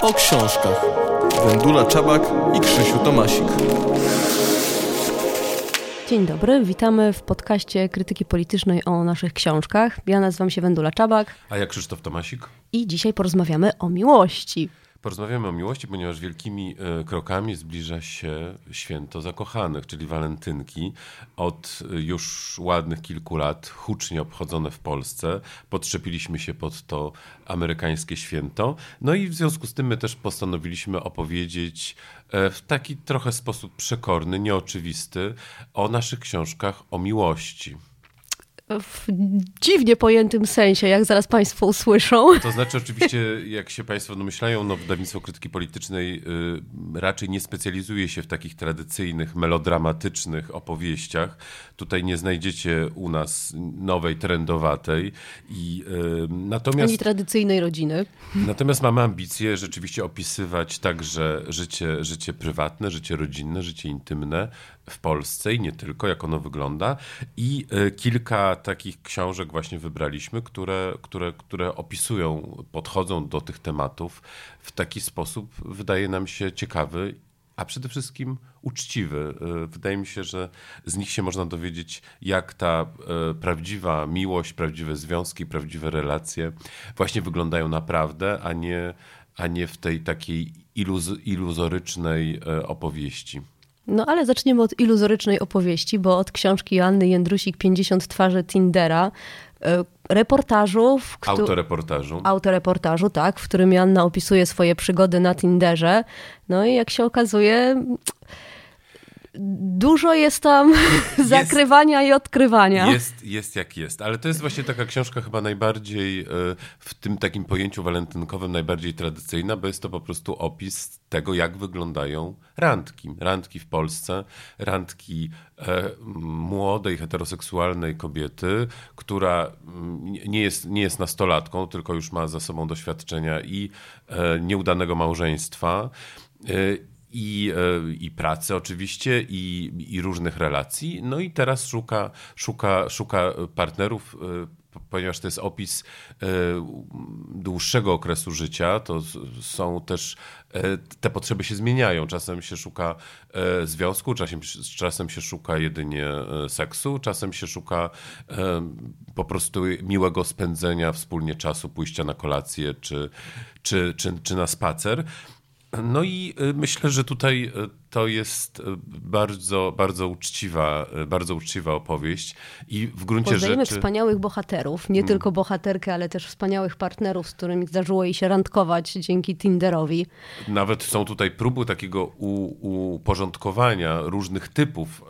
o książkach. Wendula Czabak i Krzysiu Tomasik. Dzień dobry, witamy w podcaście Krytyki Politycznej o naszych książkach. Ja nazywam się Wendula Czabak. A ja Krzysztof Tomasik. I dzisiaj porozmawiamy o miłości. Porozmawiamy o miłości, ponieważ wielkimi e, krokami zbliża się święto zakochanych, czyli walentynki. Od e, już ładnych kilku lat hucznie obchodzone w Polsce. Podszczepiliśmy się pod to amerykańskie święto. No i w związku z tym my też postanowiliśmy opowiedzieć e, w taki trochę sposób przekorny, nieoczywisty o naszych książkach o miłości w dziwnie pojętym sensie, jak zaraz Państwo usłyszą. To znaczy, oczywiście, jak się Państwo domyślają, no, wydawnictwo krytyki politycznej y, raczej nie specjalizuje się w takich tradycyjnych, melodramatycznych opowieściach. Tutaj nie znajdziecie u nas nowej, trendowatej. I, y, natomiast, Ani tradycyjnej rodziny. Natomiast mamy ambicje rzeczywiście opisywać także życie, życie prywatne, życie rodzinne, życie intymne w Polsce i nie tylko, jak ono wygląda. I y, kilka takich książek właśnie wybraliśmy, które, które, które opisują, podchodzą do tych tematów w taki sposób, wydaje nam się ciekawy a przede wszystkim uczciwy. Y, wydaje mi się, że z nich się można dowiedzieć, jak ta y, prawdziwa miłość, prawdziwe związki, prawdziwe relacje właśnie wyglądają naprawdę, a nie, a nie w tej takiej iluz, iluzorycznej opowieści. No ale zaczniemy od iluzorycznej opowieści, bo od książki Joanny Jędrusik 50 twarzy Tindera, e, reportażu. Autoreportażu. Autoreportażu, tak, w którym Joanna opisuje swoje przygody na Tinderze. No i jak się okazuje, dużo jest tam jest, zakrywania i odkrywania. Jest, jest jak jest, ale to jest właśnie taka książka chyba najbardziej e, w tym takim pojęciu walentynkowym najbardziej tradycyjna, bo jest to po prostu opis tego, jak wyglądają randki. Randki w Polsce, randki e, młodej, heteroseksualnej kobiety, która mm, nie jest, nie jest nastolatką, tylko już ma za sobą doświadczenia i e, nieudanego małżeństwa i, e, i pracy oczywiście, i, i różnych relacji. No i teraz szuka, szuka, szuka partnerów, e, ponieważ to jest opis e, dłuższego okresu życia, to są też te potrzeby się zmieniają. Czasem się szuka związku, czasem, czasem się szuka jedynie seksu, czasem się szuka po prostu miłego spędzenia wspólnie czasu, pójścia na kolację czy, czy, czy, czy na spacer. No i y, myślę, że tutaj y, to jest y, bardzo, bardzo uczciwa, bardzo uczciwa opowieść i w gruncie Poznajemy rzeczy... wspaniałych bohaterów, nie hmm. tylko bohaterkę, ale też wspaniałych partnerów, z którymi zdarzyło jej się randkować dzięki Tinderowi. Nawet są tutaj próby takiego uporządkowania różnych typów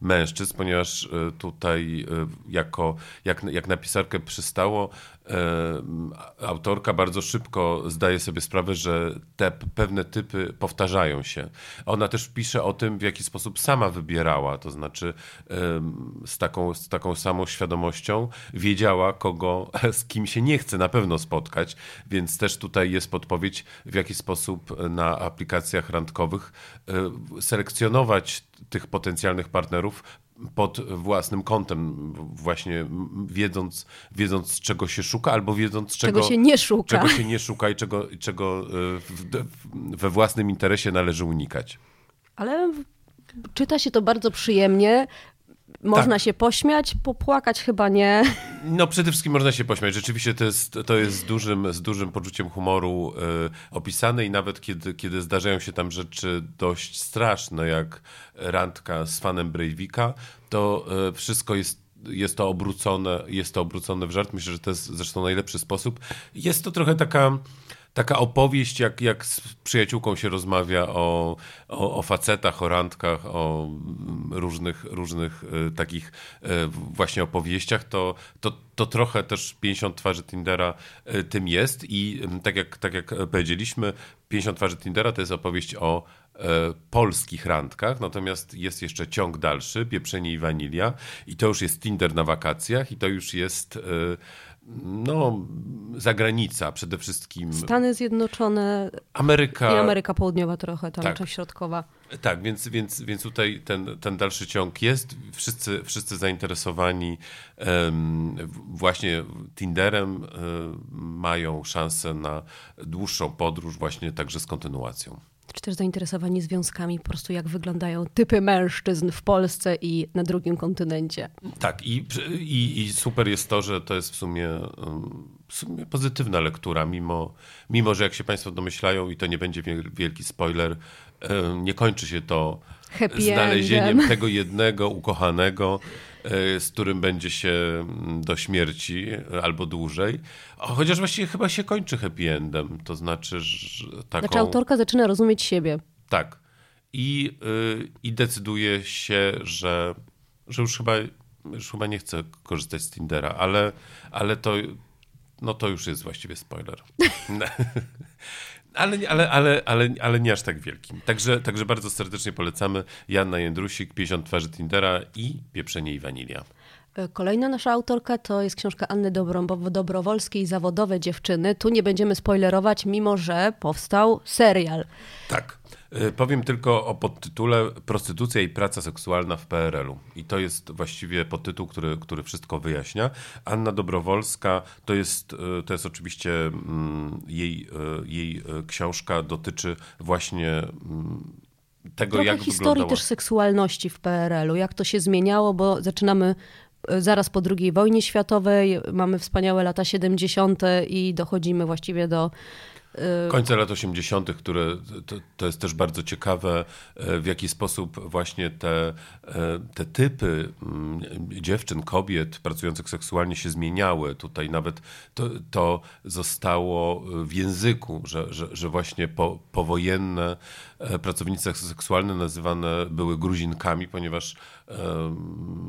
mężczyzn, ponieważ tutaj jako, jak, jak na pisarkę przystało, autorka bardzo szybko zdaje sobie sprawę, że te pewne typy powtarzają się. Ona też pisze o tym, w jaki sposób sama wybierała, to znaczy z taką, z taką samą świadomością wiedziała, kogo, z kim się nie chce na pewno spotkać, więc też tutaj jest podpowiedź, w jaki sposób na aplikacjach randkowych e, selekcjonować tych potencjalnych partnerów pod własnym kątem, właśnie wiedząc, wiedząc czego się szuka, albo wiedząc czego, czego się nie szuka. Czego się nie szuka i czego, czego e, w, we własnym interesie należy unikać. Ale czyta się to bardzo przyjemnie. Można tak. się pośmiać, popłakać chyba nie. No przede wszystkim można się pośmiać. Rzeczywiście to jest, to jest z, dużym, z dużym poczuciem humoru y, opisane i nawet kiedy, kiedy zdarzają się tam rzeczy dość straszne, jak randka z fanem Breivika, to y, wszystko jest jest to obrócone, jest to obrócone w żart. Myślę, że to jest zresztą najlepszy sposób. Jest to trochę taka taka opowieść, jak, jak z przyjaciółką się rozmawia o, o, o facetach, o randkach, o różnych, różnych y, takich y, właśnie opowieściach, to, to, to trochę też 50 twarzy Tindera y, tym jest i tak jak, tak jak powiedzieliśmy, 50 twarzy Tindera to jest opowieść o polskich randkach, natomiast jest jeszcze ciąg dalszy, pieprzenie i wanilia i to już jest Tinder na wakacjach i to już jest no, zagranica przede wszystkim. Stany Zjednoczone Ameryka. i Ameryka Południowa trochę, tam Tak. część środkowa. Tak, więc, więc, więc tutaj ten, ten dalszy ciąg jest. Wszyscy, wszyscy zainteresowani w- właśnie Tinderem em, mają szansę na dłuższą podróż, właśnie także z kontynuacją. Czy też zainteresowani związkami, po prostu jak wyglądają typy mężczyzn w Polsce i na drugim kontynencie. Tak, i, i, i super jest to, że to jest w sumie, w sumie pozytywna lektura, mimo, mimo że jak się Państwo domyślają, i to nie będzie wiel- wielki spoiler, nie kończy się to Happy znalezieniem endem. tego jednego ukochanego, z którym będzie się mm, do śmierci e, albo dłużej. Chociaż właściwie chyba się kończy happy endem, to znaczy, że taką... Znaczy autorka zaczyna rozumieć siebie. Tak. I, y, i decyduje się, że, że już, chyba, już chyba nie chce korzystać z Tindera, ale, ale to, no to już jest właściwie spoiler. ale, nie- ale, ale, ale, ale nie aż tak wielki. Także, także bardzo serdecznie polecamy Janna Jędrusik, 50 twarzy Tindera i Pieprzenie i Wanilia. E, Kolejna nasza autorka to jest książka Anny Dobrowolskiej Zawodowe dziewczyny. Tu nie będziemy spoilerować, mimo że powstał serial. Tak. Y, Powiem tylko o podtytule Prostytucja i praca seksualna w PRL-u. I to jest właściwie podtytuł, który, który wszystko wyjaśnia. Anna Dobrowolska to jest, y, to jest oczywiście mm, jej, y, jej książka dotyczy właśnie mm, tego, Trochę jak historii wyglądała... też seksualności w PRL-u, jak to się zmieniało, bo zaczynamy zaraz po II wojnie światowej, mamy wspaniałe lata 70. i dochodzimy właściwie do Końca lat 80., które to, to jest też bardzo ciekawe, e, w jaki sposób właśnie te, e, te typy mm, dziewczyn, kobiet pracujących seksualnie się zmieniały. Tutaj nawet to, to zostało w języku, że, że, że właśnie po, powojenne pracownice seksualne nazywane były gruzinkami, ponieważ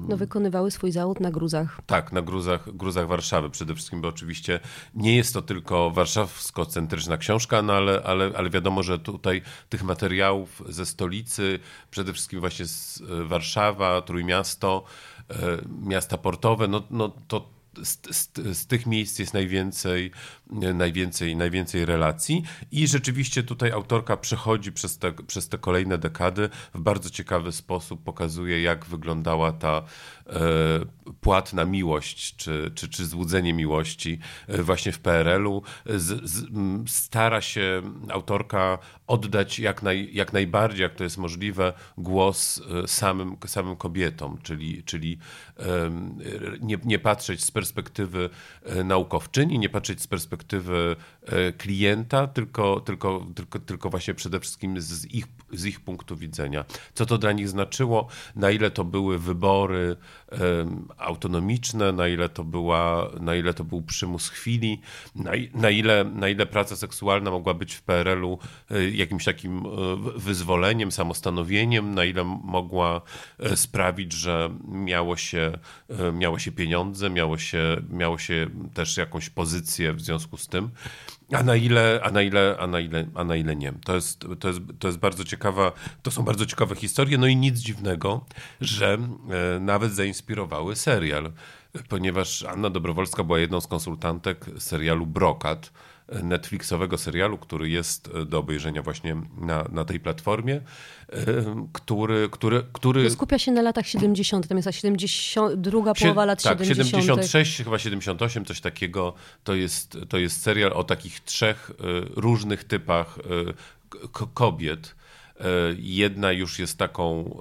no, wykonywały swój zawód na gruzach. tak, na gruzach, gruzach Warszawy przede wszystkim, bo oczywiście nie jest to tylko warszawsko-centryczna książka, no ale, ale, ale wiadomo, że tutaj tych materiałów ze stolicy, przede wszystkim właśnie z e, Warszawa, Trójmiasto, e, miasta portowe, no, no to z, z, z tych miejsc jest najwięcej, e, najwięcej, najwięcej relacji i rzeczywiście tutaj autorka przechodzi przez te, przez te kolejne dekady w bardzo ciekawy sposób, pokazuje jak wyglądała ta e, płatna miłość, czy, czy, czy złudzenie miłości e, właśnie w PRL-u. Z, stara się autorka oddać jak, naj, jak najbardziej, jak to jest możliwe, głos e, samym, samym kobietom, czyli, czyli nie, nie patrzeć z perspektywy e, naukowczyni, nie patrzeć z perspektywy e, klienta, tylko, tylko, tylko, tylko właśnie przede wszystkim z ich, z ich punktu widzenia. Co to dla nich znaczyło, na ile to były wybory em, autonomiczne, na ile to, była, na ile to był przymus chwili, na, na, ile, na ile praca seksualna mogła być w PRL-u e, jakimś takim e, wyzwoleniem, samostanowieniem, na ile mogła e, sprawić, że miało się, miało się pieniądze, miało się, miało się też jakąś pozycję w związku z tym. A na ile, a na ile, a na ile, a na ile nie. To jest, to, jest, to jest bardzo ciekawa, to są bardzo ciekawe historie, no i nic dziwnego, że e, nawet zainspirowały serial, ponieważ Anna Dobrowolska była jedną z konsultantek serialu Brokat, Netflixowego serialu, który jest e, do obejrzenia właśnie na, na tej platformie, e, który, który, który Skupia się na latach 70., tam jest ta 70, druga połowa lat tak, 70. 76, chyba 78, coś takiego. To jest, to jest serial o takich trzech y, różnych typach kobiet. Y, Jedna już jest taką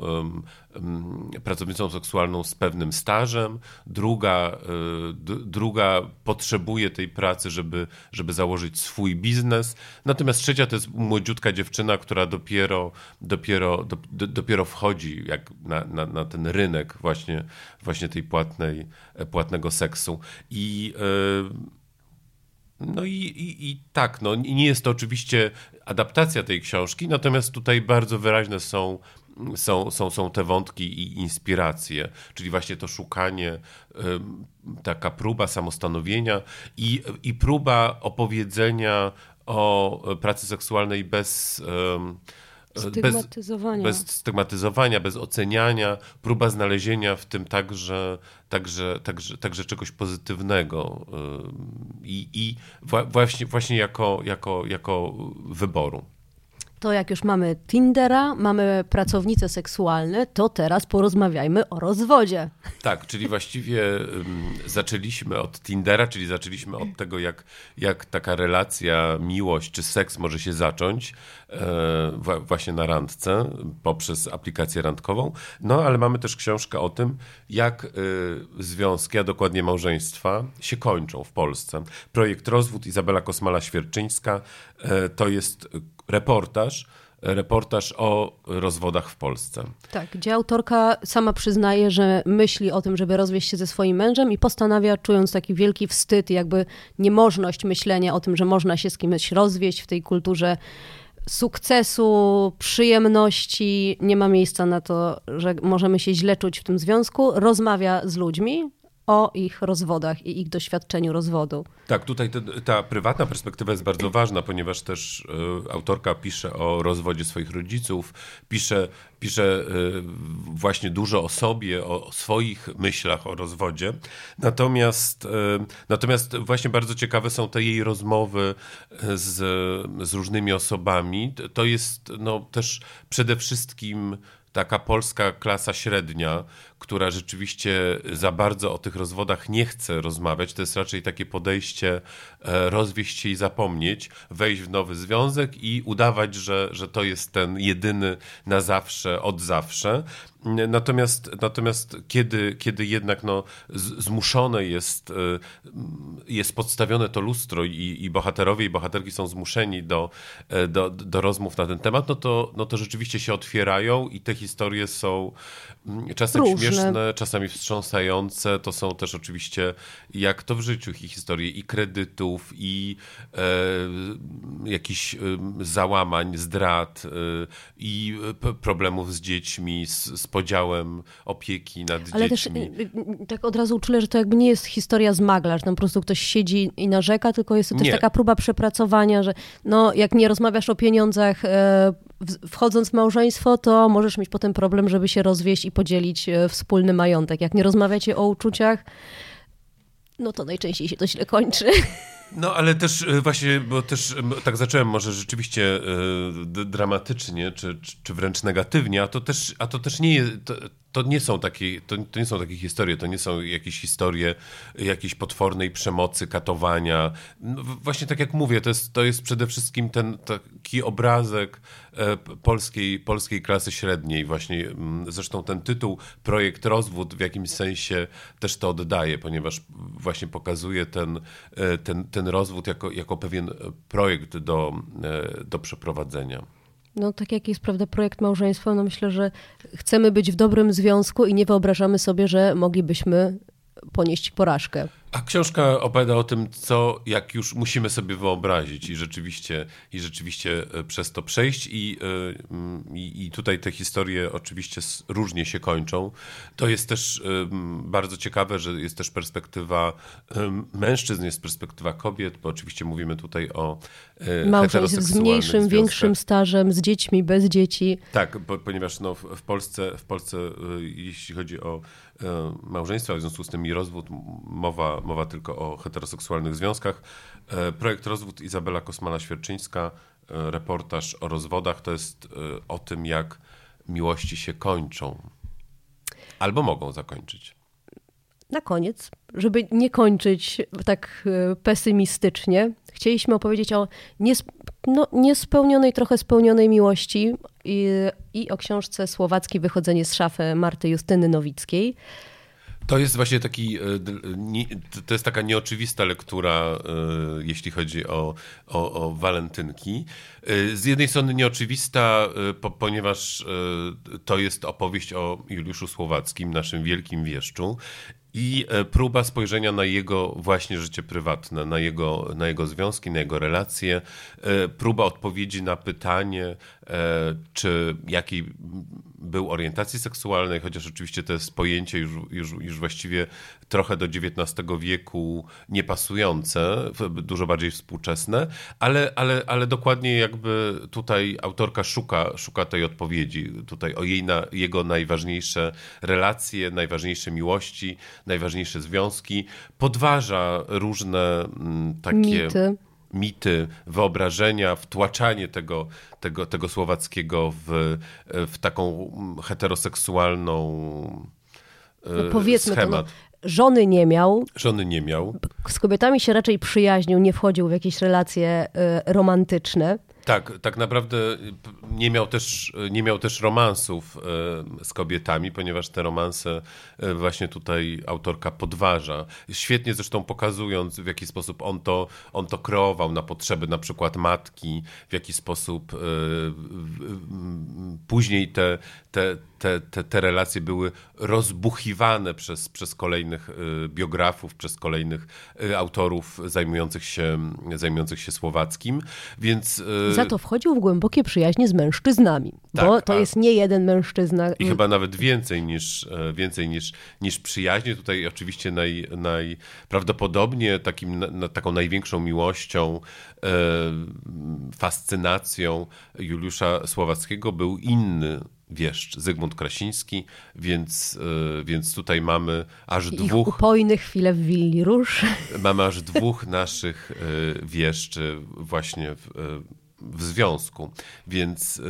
pracownicą seksualną z pewnym stażem, druga, d- druga potrzebuje tej pracy, żeby, żeby założyć swój biznes, natomiast trzecia to jest młodziutka dziewczyna, która dopiero, dopiero, do, do, dopiero wchodzi jak na, na, na ten rynek właśnie, właśnie tej płatnej, płatnego seksu. I y, no i, i, i tak, no nie jest to oczywiście adaptacja tej książki, natomiast tutaj bardzo wyraźne są, są, są, są te wątki i inspiracje, czyli właśnie to szukanie, taka próba samostanowienia i, i próba opowiedzenia o pracy seksualnej bez, ym, Stygmatyzowania. Bez, bez stygmatyzowania, bez oceniania, próba znalezienia w tym także, także, także, także czegoś pozytywnego i, i właśnie, właśnie jako, jako, jako wyboru to jak już mamy Tindera, mamy pracownice seksualne, to teraz porozmawiajmy o rozwodzie. Tak, czyli właściwie zaczęliśmy od Tindera, czyli zaczęliśmy od tego, jak, jak taka relacja, miłość czy seks może się zacząć właśnie na randce poprzez aplikację randkową. No ale mamy też książkę o tym, jak e, związki, a dokładnie małżeństwa się kończą w Polsce. Projekt Rozwód Izabela Kosmala-Świerczyńska e, to jest reportaż, reportaż o rozwodach w Polsce. Tak, gdzie autorka sama przyznaje, że myśli o tym, żeby rozwieść się ze swoim mężem i postanawia, czując taki wielki wstyd, jakby niemożność myślenia o tym, że można się z kimś rozwieść w tej kulturze sukcesu, przyjemności, nie ma miejsca na to, że możemy się źle czuć w tym związku, rozmawia z ludźmi, o ich rozwodach i ich doświadczeniu rozwodu. Tak, tutaj te, ta prywatna perspektywa jest bardzo ważna, ponieważ też y, autorka pisze o rozwodzie swoich rodziców, pisze, pisze y, właśnie dużo o sobie, o, swoich myślach o rozwodzie. Natomiast, y, natomiast właśnie bardzo ciekawe są te jej rozmowy z, z różnymi osobami. To jest no, też przede wszystkim taka polska klasa średnia, która rzeczywiście za bardzo o tych rozwodach nie chce rozmawiać. To jest raczej takie podejście e, rozwieść się i zapomnieć, wejść w nowy związek i udawać, że, że to jest ten jedyny na zawsze, od zawsze. Natomiast, natomiast kiedy, kiedy jednak no, zmuszone jest, e, jest podstawione to lustro i, i bohaterowie i bohaterki są zmuszeni do, e, do, do rozmów na ten temat, no to, no to rzeczywiście się otwierają i te historie są mm, czasem Różne. Śmieszne, czasami wstrząsające. To są też oczywiście, jak to w życiu, i historie i kredytów, i e, jakichś e, załamań, zdrad, e, i problemów z dziećmi, z, z podziałem opieki nad Ale dziećmi. Ale też tak od razu uczulę, że to jakby nie jest historia z magla, że tam po prostu ktoś siedzi i narzeka, tylko jest to też nie. taka próba przepracowania, że no, jak nie rozmawiasz o pieniądzach wchodząc w małżeństwo, to możesz mieć potem problem, żeby się rozwieść i podzielić wspólny majątek. Jak nie rozmawiacie o uczuciach, no to najczęściej się to źle kończy. No, ale też e, właśnie, bo też tak zacząłem może rzeczywiście y, dramatycznie, czy, czy wręcz negatywnie, a to też, a to też nie jest, to, nie są takie, to, to, nie są takie historie, to nie są jakieś historie jakiejś potwornej przemocy, katowania. No, właśnie tak jak mówię, to jest, to jest przede wszystkim ten taki obrazek e, polskiej, polskiej klasy średniej. Właśnie zresztą ten tytuł Projekt Rozwód w jakimś sensie też to oddaje, ponieważ właśnie pokazuje ten, ten, ten rozwód jako, jako pewien projekt do, e, do przeprowadzenia no tak jak jest, prawda, projekt małżeństwa, no myślę, że chcemy być w dobrym związku i nie wyobrażamy sobie, że moglibyśmy ponieść porażkę. A książka opowiada o tym, co jak już musimy sobie wyobrazić i rzeczywiście, i rzeczywiście e, przez to przejść. I, e, i, I, tutaj te historie oczywiście różnie się kończą. To jest też e, bardzo ciekawe, że jest też perspektywa mężczyzn, jest perspektywa kobiet, bo oczywiście mówimy tutaj o Małżeństw z mniejszym, związkach. większym stażem, z dziećmi, bez dzieci. Tak, bo, ponieważ no, w, Polsce, w Polsce, jeśli chodzi o małżeństwa, w związku z tym i rozwód, mowa mowa tylko o heteroseksualnych związkach. E, projekt Rozwód Izabela Kosmala-Świerczyńska, e, reportaż o rozwodach, to jest e, o tym, jak miłości się kończą. Albo mogą zakończyć. Na koniec, żeby nie kończyć tak pesymistycznie, chcieliśmy opowiedzieć o niesp no, niespełnionej, trochę spełnionej miłości i, i o książce Słowacki Wychodzenie z szafy Marty Justyny Nowickiej. To jest właśnie taki, e, to jest taka nieoczywista lektura, e, jeśli chodzi o, o, o walentynki. E, z jednej strony nieoczywista, ponieważ to jest opowieść o Juliuszu Słowackim, naszym wielkim wieszczu i próba spojrzenia na jego właśnie życie prywatne, na jego, na jego związki, na jego relacje, próba odpowiedzi na pytanie, czy jakiej był orientacji seksualnej, chociaż oczywiście to jest pojęcie już, już, już właściwie trochę do XIX wieku niepasujące, dużo bardziej współczesne, ale, ale, ale dokładnie jakby tutaj autorka szuka, szuka tej odpowiedzi, tutaj o jej, na, jego najważniejsze relacje, najważniejsze miłości, najważniejsze związki, podważa różne m, takie... Mity mity, wyobrażenia, wtłaczanie tego, tego, tego słowackiego w, w taką heteroseksualną no powiedzmy schemat. To, no, żony nie miał. Żony nie miał. Z kobietami się raczej przyjaźnił, nie wchodził w jakieś relacje y, romantyczne. Tak, tak naprawdę nie miał też, nie miał też romansów e, z kobietami, ponieważ te romanse właśnie tutaj autorka podważa. Świetnie zresztą pokazując, w jaki sposób on to, on to kreował na potrzeby na przykład matki, w jaki sposób później te, te, te, te, te relacje były rozbuchiwane przez, przez kolejnych biografów, przez kolejnych autorów zajmujących się, zajmujących się słowackim, więc za to wchodził w głębokie przyjaźnie z mężczyznami, tak, bo to a... jest nie jeden mężczyzna. I chyba nawet więcej niż, e, więcej niż, niż przyjaźnie. Tutaj oczywiście naj, najprawdopodobnie takim, na, taką największą miłością, e, fascynacją Juliusza Słowackiego był inny wieszcz, Zygmunt Krasiński, więc, e, więc tutaj mamy aż Ich dwóch... upojne chwile w Willi Róż. Mamy aż dwóch naszych wieszczy właśnie w, w związku. Więc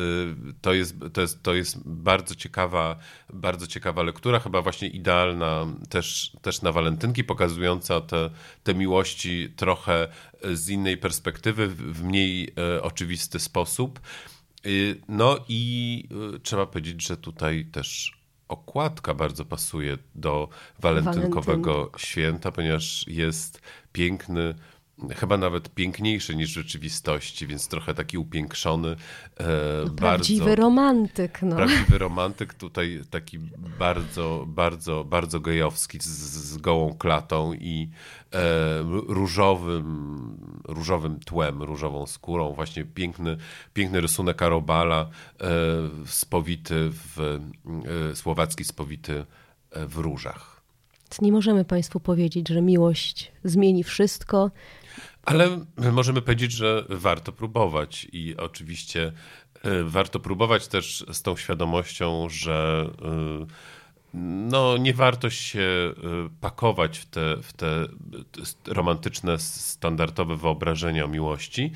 to jest, to jest, to jest bardzo, ciekawa, bardzo ciekawa lektura, chyba właśnie idealna też, też na walentynki, pokazująca te, te miłości trochę z innej perspektywy, w mniej oczywisty sposób. Y, no i trzeba powiedzieć, że tutaj też okładka bardzo pasuje do walentynkowego Walentynk. święta, ponieważ jest piękny chyba nawet piękniejszy niż rzeczywistości, więc trochę taki upiększony. E, no, prawdziwy bardzo, romantyk. No. Prawdziwy romantyk, tutaj taki bardzo, bardzo, bardzo gejowski, z, z gołą klatą i e, różowym, różowym tłem, różową skórą. Właśnie piękny, piękny rysunek Arobala, e, spowity w, e, słowacki spowity e, w różach. Nie możemy Państwu powiedzieć, że miłość zmieni wszystko. Ale możemy powiedzieć, że warto próbować i oczywiście e, warto próbować też z tą świadomością, że e, no, nie warto się e, pakować w te, w te romantyczne, standardowe wyobrażenia o miłości.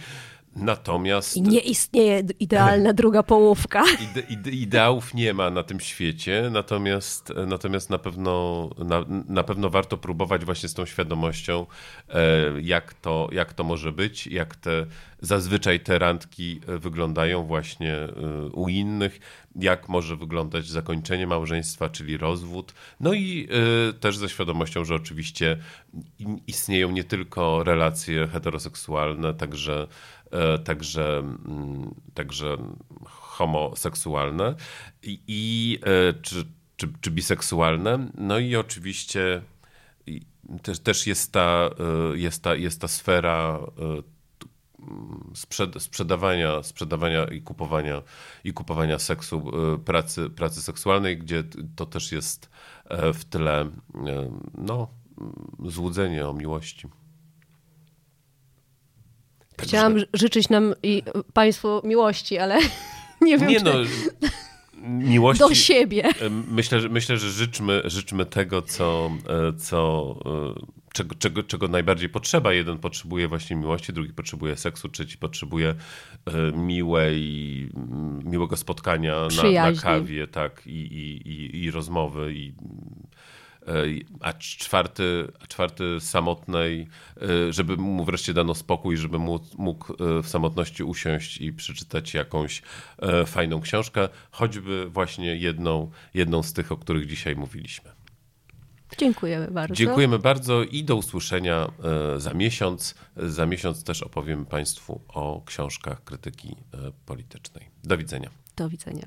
Natomiast. I nie istnieje idealna druga połówka. Ide, ide, ideałów nie ma na tym świecie, natomiast, natomiast na, pewno, na, na pewno warto próbować właśnie z tą świadomością, e, jak to, jak to może być, jak te zazwyczaj te randki wyglądają właśnie e, u innych, jak może wyglądać zakończenie małżeństwa, czyli rozwód. No i też ze świadomością, że oczywiście istnieją nie tylko relacje heteroseksualne, także, także, y, także homoseksualne i, i czy, czy, czy biseksualne. No i oczywiście też, też jest, ta, jest, ta, jest ta sfera sprzed, sprzedawania, sprzedawania i kupowania, i kupowania seksu, e, pracy, pracy seksualnej, gdzie to też jest e, w tyle e, no, złudzenie o miłości. Chciałam życzyć nam i Państwu miłości, ale nie wiem, nie czy... no, miłości. Do siebie. Myślę, że, myślę, że życzmy, życzmy tego, co, co czego, czego, czego najbardziej potrzeba. Jeden potrzebuje właśnie miłości, drugi potrzebuje seksu, trzeci potrzebuje e, miłej, miłego spotkania na, na, kawie, tak, i, i, i, i rozmowy, i, e, a czwarty, czwarty samotnej, e, żeby mu wreszcie dano spokój, żeby mógł w samotności usiąść i przeczytać jakąś fajną książkę, choćby właśnie jedną, jedną z tych, o których dzisiaj mówiliśmy. Dziękujemy bardzo. Dziękujemy bardzo i do usłyszenia e, za miesiąc. Za miesiąc też opowiem Państwu o książkach krytyki e, politycznej. Do widzenia. Do widzenia.